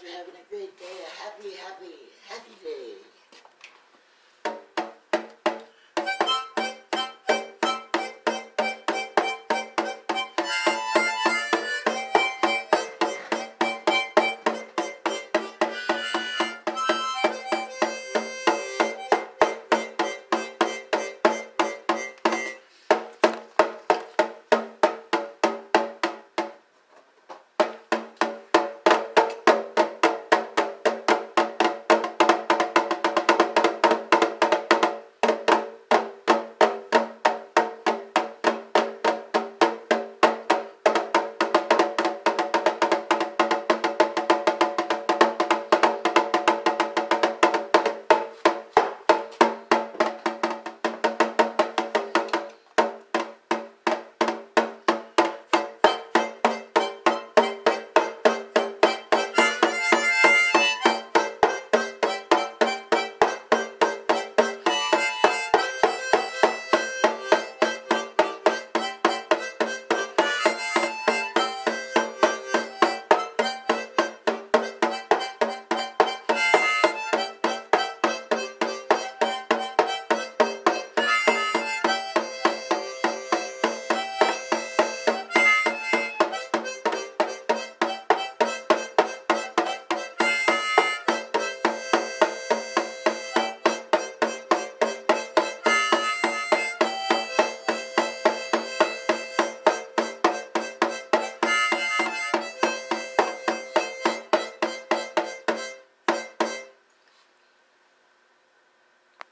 You're having a great day, a happy, happy, happy.